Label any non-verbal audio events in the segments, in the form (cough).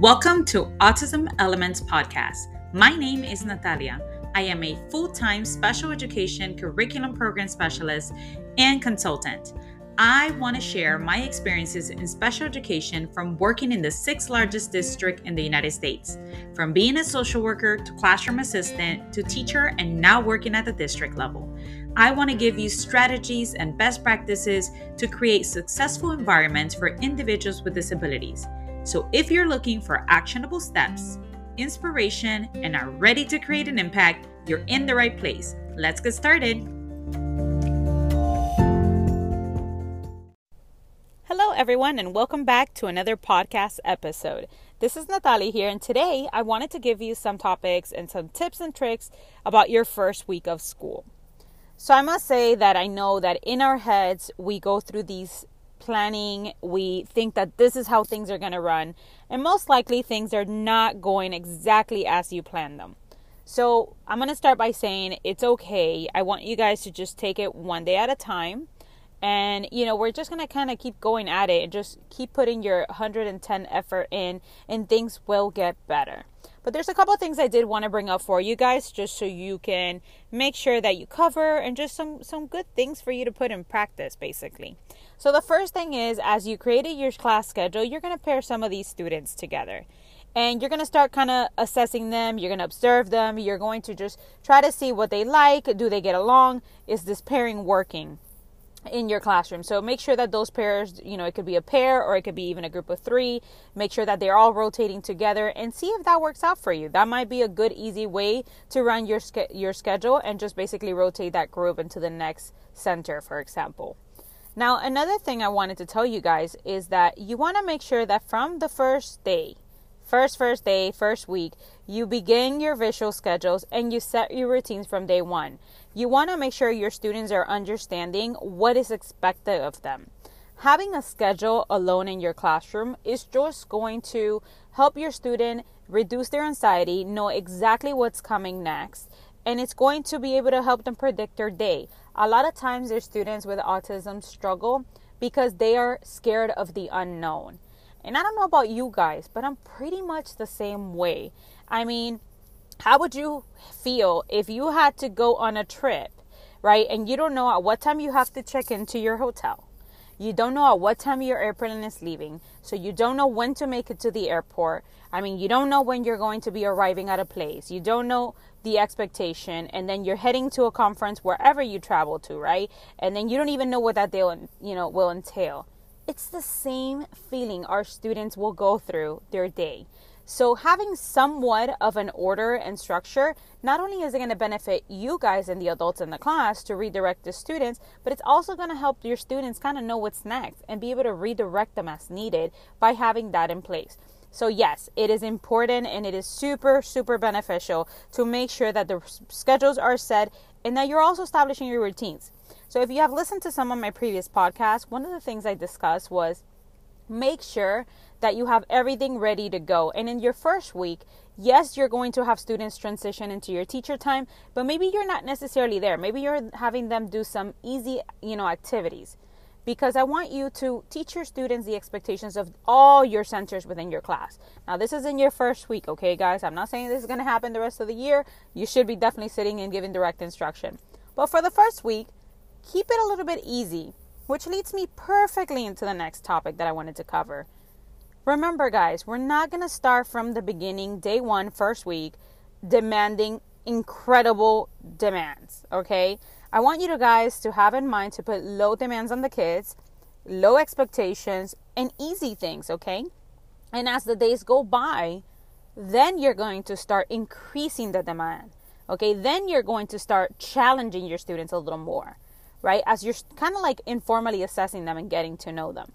Welcome to Autism Elements Podcast. My name is Natalia. I am a full time special education curriculum program specialist and consultant. I want to share my experiences in special education from working in the sixth largest district in the United States, from being a social worker to classroom assistant to teacher and now working at the district level. I want to give you strategies and best practices to create successful environments for individuals with disabilities. So if you're looking for actionable steps, inspiration, and are ready to create an impact, you're in the right place. Let's get started. Hello, everyone, and welcome back to another podcast episode. This is Natalie here, and today I wanted to give you some topics and some tips and tricks about your first week of school. So, I must say that I know that in our heads we go through these planning, we think that this is how things are going to run, and most likely things are not going exactly as you plan them. So, I'm going to start by saying it's okay. I want you guys to just take it one day at a time. And you know we're just gonna kind of keep going at it and just keep putting your 110 effort in and things will get better. But there's a couple of things i did want to bring up for you guys just so you can make sure that you cover and just some some good things for you to put in practice basically so the first thing is as you created your class schedule you're going to pair some of these students together and you're going to start kind of assessing them you're going to observe them you're going to just try to see what they like do they get along is this pairing working in your classroom. So make sure that those pairs, you know, it could be a pair or it could be even a group of three. Make sure that they're all rotating together and see if that works out for you. That might be a good, easy way to run your your schedule and just basically rotate that group into the next center, for example. Now, another thing I wanted to tell you guys is that you want to make sure that from the first day, first first day, first week, you begin your visual schedules and you set your routines from day 1. You want to make sure your students are understanding what is expected of them. Having a schedule alone in your classroom is just going to help your student reduce their anxiety, know exactly what's coming next, and it's going to be able to help them predict their day. A lot of times, their students with autism struggle because they are scared of the unknown. And I don't know about you guys, but I'm pretty much the same way. I mean, how would you feel if you had to go on a trip, right? And you don't know at what time you have to check into your hotel. You don't know at what time your airplane is leaving. So you don't know when to make it to the airport. I mean, you don't know when you're going to be arriving at a place. You don't know the expectation. And then you're heading to a conference wherever you travel to, right? And then you don't even know what that day, you know, will entail. It's the same feeling our students will go through their day. So, having somewhat of an order and structure, not only is it going to benefit you guys and the adults in the class to redirect the students, but it's also going to help your students kind of know what's next and be able to redirect them as needed by having that in place. So, yes, it is important and it is super, super beneficial to make sure that the schedules are set and that you're also establishing your routines. So, if you have listened to some of my previous podcasts, one of the things I discussed was make sure that you have everything ready to go. And in your first week, yes, you're going to have students transition into your teacher time, but maybe you're not necessarily there. Maybe you're having them do some easy, you know, activities. Because I want you to teach your students the expectations of all your centers within your class. Now, this is in your first week, okay, guys? I'm not saying this is going to happen the rest of the year. You should be definitely sitting and giving direct instruction. But for the first week, keep it a little bit easy which leads me perfectly into the next topic that I wanted to cover. Remember, guys, we're not going to start from the beginning, day one, first week, demanding incredible demands, okay? I want you to guys to have in mind to put low demands on the kids, low expectations, and easy things, okay? And as the days go by, then you're going to start increasing the demand. Okay, then you're going to start challenging your students a little more right? As you're kind of like informally assessing them and getting to know them.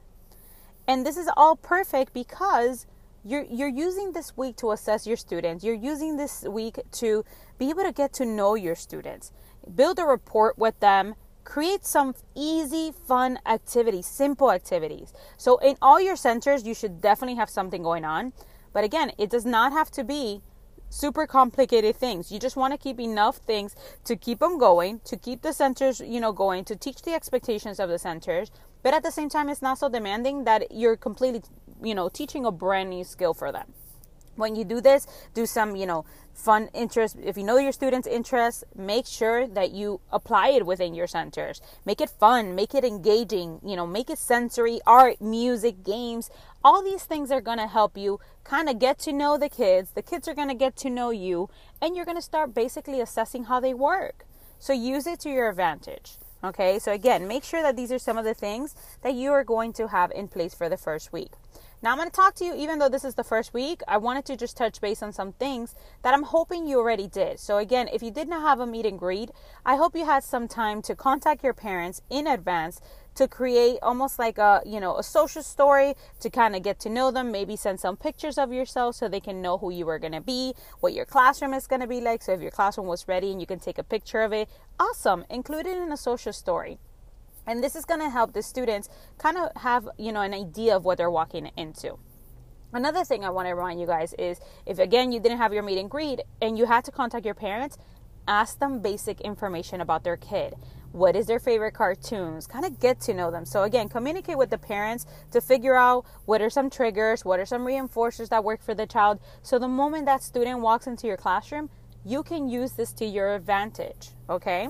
And this is all perfect because you're you're using this week to assess your students. You're using this week to be able to get to know your students. Build a rapport with them, create some easy fun activities, simple activities. So in all your centers you should definitely have something going on. But again, it does not have to be super complicated things. You just want to keep enough things to keep them going, to keep the centers, you know, going, to teach the expectations of the centers, but at the same time it's not so demanding that you're completely, you know, teaching a brand new skill for them. when you do this do some you know fun interest. If you know your students interests make sure that you apply it within your centers. Make it fun. Make it engaging. You know make it sensory art music games. All these things are going to help you kind of get to know the kids. The kids are going to get to know you and you're going to start basically assessing how they work. So use it to your advantage okay so again make sure that these are some of the things that you are going to have in place for the first week now, I'm going to talk to you, even though this is the first week, I wanted to just touch base on some things that I'm hoping you already did. So, again, if you did not have a meet and greet, I hope you had some time to contact your parents in advance to create almost like a you know a social story to kind of get to know them. Maybe send some pictures of yourself so they can know who you are going to be what your classroom is going to be like. So if your classroom was ready and you can take a picture of it awesome include it in a social story. And this is going to help the students kind of have you know an idea of what they're walking into. Another thing i want to remind you guys is if again you didn't have your meet and greet and you had to contact your parents ask them basic information about their kid what is their favorite cartoons kind of get to know them. So again communicate with the parents to figure out what are some triggers what are some reinforcers that work for the child. So the moment that student walks into your classroom you can use this to your advantage okay?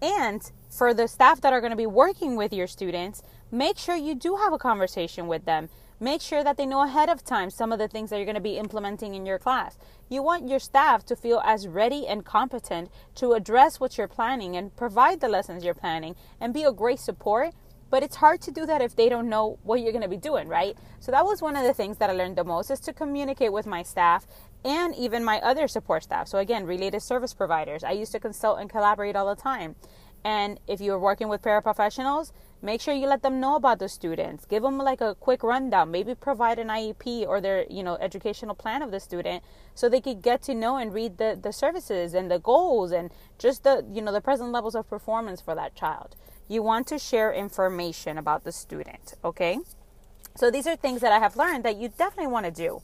And for the staff that are going to be working with your students, make sure you do have a conversation with them. Make sure that they know ahead of time some of the things that you're going to be implementing in your class. You want your staff to feel as ready and competent to address what you're planning and provide the lessons you're planning and be a great support. But it's hard to do that if they don't know what you're going to be doing, right? So that was one of the things that I learned the most is to communicate with my staff and even my other support staff. So again, related service providers. I used to consult and collaborate all the time. And if you're working with paraprofessionals, make sure you let them know about the students. Give them like a quick rundown. Maybe provide an IEP or their, you know, educational plan of the student so they could get to know and read the, the services and the goals and just the, you know, the present levels of performance for that child. You want to share information about the student, okay? So these are things that I have learned that you definitely want to do.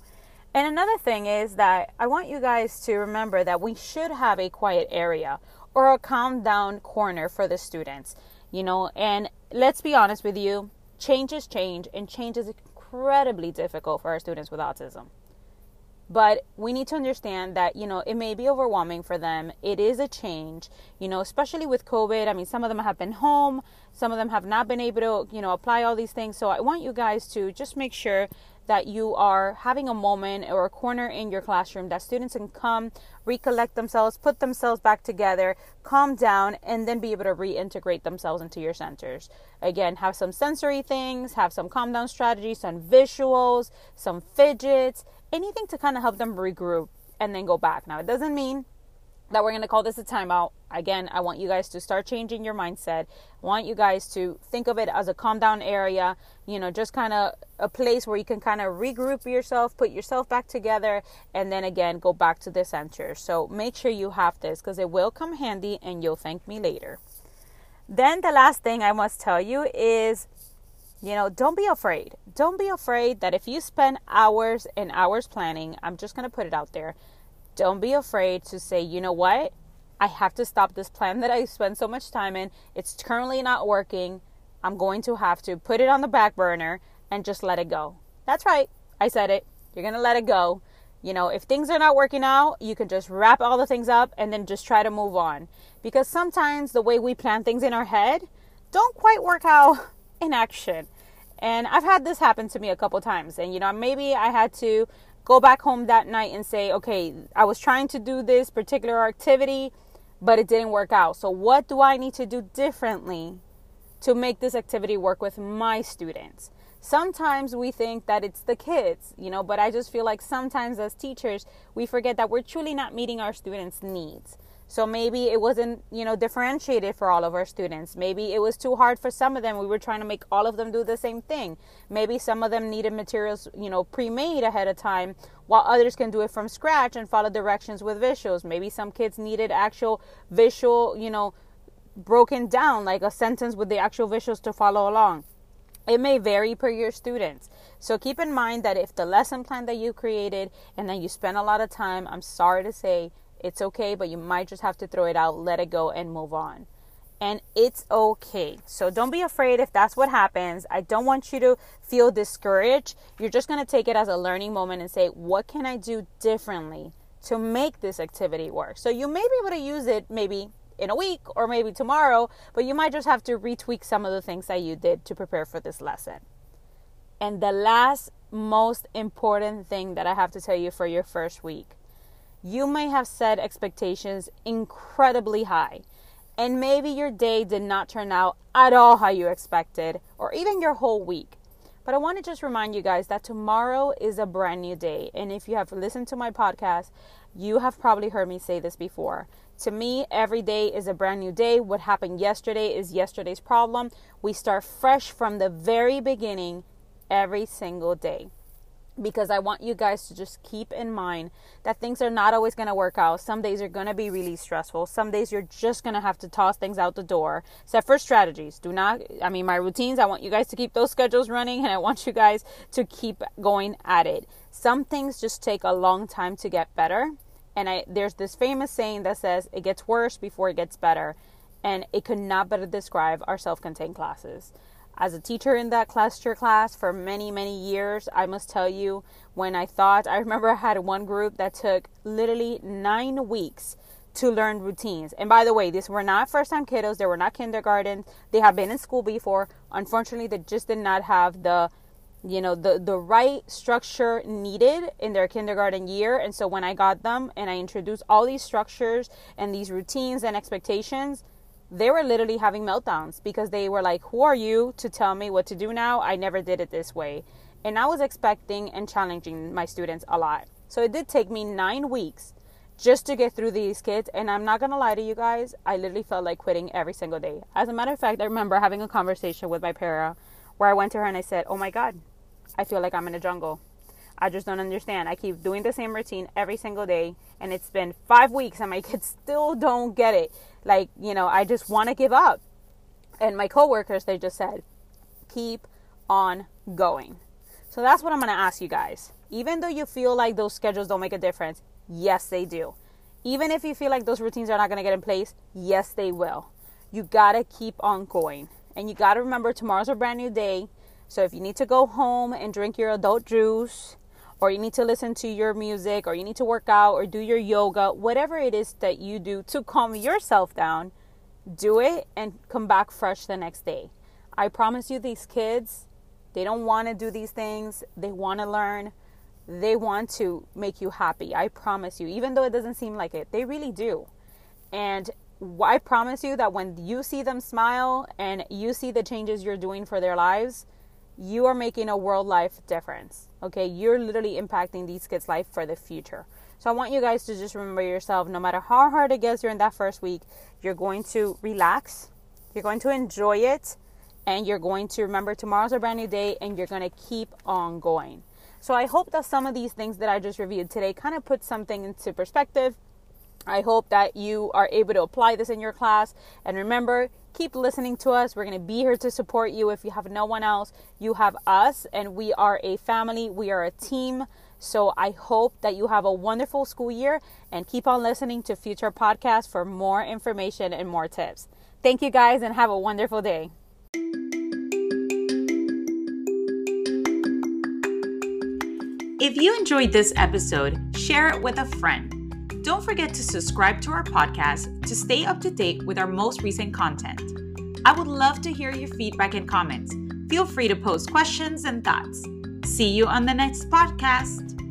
And another thing is that I want you guys to remember that we should have a quiet area or a calm down corner for the students, you know. And let's be honest with you, change is change, and change is incredibly difficult for our students with autism. But we need to understand that, you know, it may be overwhelming for them. It is a change, you know, especially with COVID. I mean, some of them have been home, some of them have not been able to, you know, apply all these things. So I want you guys to just make sure that you are having a moment or a corner in your classroom that students can come, recollect themselves, put themselves back together, calm down, and then be able to reintegrate themselves into your centers. Again, have some sensory things, have some calm down strategies, some visuals, some fidgets, anything to kind of help them regroup and then go back. Now, it doesn't mean that we're going to call this a timeout. Again, I want you guys to start changing your mindset. I want you guys to think of it as a calm down area, you know, just kind of a place where you can kind of regroup yourself, put yourself back together, and then again go back to the center. So make sure you have this because it will come handy and you'll thank me later. Then the last thing I must tell you is you know, don't be afraid. Don't be afraid that if you spend hours and hours planning, I'm just going to put it out there don't be afraid to say, you know what? I have to stop this plan that I spend so much time in. It's currently not working. I'm going to have to put it on the back burner and just let it go. That's right. I said it. You're going to let it go. You know, if things are not working out, you can just wrap all the things up and then just try to move on. Because sometimes the way we plan things in our head don't quite work out (laughs) in action. And I've had this happen to me a couple times. And, you know, maybe I had to go back home that night and say, okay, I was trying to do this particular activity, but it didn't work out. So, what do I need to do differently to make this activity work with my students? Sometimes we think that it's the kids, you know, but I just feel like sometimes as teachers, we forget that we're truly not meeting our students' needs. So maybe it wasn't, you know, differentiated for all of our students. Maybe it was too hard for some of them. We were trying to make all of them do the same thing. Maybe some of them needed materials, you know, pre-made ahead of time, while others can do it from scratch and follow directions with visuals. Maybe some kids needed actual visual, you know, broken down like a sentence with the actual visuals to follow along. It may vary per your students. So keep in mind that if the lesson plan that you created and then you spend a lot of time, I'm sorry to say, it's okay, but you might just have to throw it out, let it go, and move on. and it's okay. So don't be afraid if that's what happens. I don't want you to feel discouraged. You're just going to take it as a learning moment and say, what can I do differently to make this activity work? So you may be able to use it maybe in a week or maybe tomorrow, but you might just have to retweak some of the things that you did to prepare for this lesson. And the last most important thing that I have to tell you for your first week you may have set expectations incredibly high and maybe your day did not turn out at all how you expected, or even your whole week. But I want to just remind you guys that tomorrow is a brand new day. And if you have listened to my podcast, you have probably heard me say this before. To me, every day is a brand new day. What happened yesterday is yesterday's problem. We start fresh from the very beginning every single day because I want you guys to just keep in mind that things are not always going to work out. Some days are going to be really stressful. Some days you're just going to have to toss things out the door. Except for strategies. Do not, I mean, my routines, I want you guys to keep those schedules running and I want you guys to keep going at it. Some things just take a long time to get better. And I, there's this famous saying that says it gets worse before it gets better. And it could not better describe our self contained classes as a teacher in that cluster class for many, many years, I must tell you, when I thought, I remember I had one group that took literally nine weeks to learn routines. And by the way, these were not first time kiddos, they were not kindergarten. They have been in school before. Unfortunately, they just did not have the you know the the right structure needed in their kindergarten year and so when i got them and i introduced all these structures and these routines and expectations they were literally having meltdowns because they were like, Who are you to tell me what to do now? I never did it this way. And I was expecting and challenging my students a lot. So it did take me nine weeks just to get through these kids. And I'm not to lie to you guys, I literally felt like quitting every single day. As a matter of fact, I remember having a conversation with my para where I went to her and I said, Oh my God, I feel like I'm in a jungle. I just don't understand. I keep doing the same routine every single day, and it's been five weeks, and my (laughs) kids still don't get it. Like, you know, I just want to give up. And my coworkers, they just said, keep on going. So that's what I'm going to ask you guys. Even though you feel like those schedules don't make a difference, yes, they do. Even if you feel like those routines are not going to get in place, yes, they will. You got to keep on going. And you got to remember tomorrow's a brand new day. So if you need to go home and drink your adult juice, or you need to listen to your music, or you need to work out, or do your yoga, whatever it is that you do to calm yourself down, do it and come back fresh the next day. I promise you, these kids, they don't want to do these things, they want to learn, they want to make you happy. I promise you, even though it doesn't seem like it, they really do. And I promise you that when you see them smile and you see the changes you're doing for their lives, you are making a world life difference. Okay, you're literally impacting these kids' life for the future. So I want you guys to just remember yourself no matter how hard it gets during that first week, you're going to relax, you're going to enjoy it, and you're going to remember tomorrow's a brand new day and you're going to keep on going. So I hope that some of these things that I just reviewed today kind of put something into perspective. I hope that you are able to apply this in your class. And remember, keep listening to us. We're going to be here to support you. If you have no one else, you have us, and we are a family, we are a team. So I hope that you have a wonderful school year and keep on listening to future podcasts for more information and more tips. Thank you guys and have a wonderful day. If you enjoyed this episode, share it with a friend. Don't forget to subscribe to our podcast to stay up to date with our most recent content. I would love to hear your feedback and comments. Feel free to post questions and thoughts. See you on the next podcast.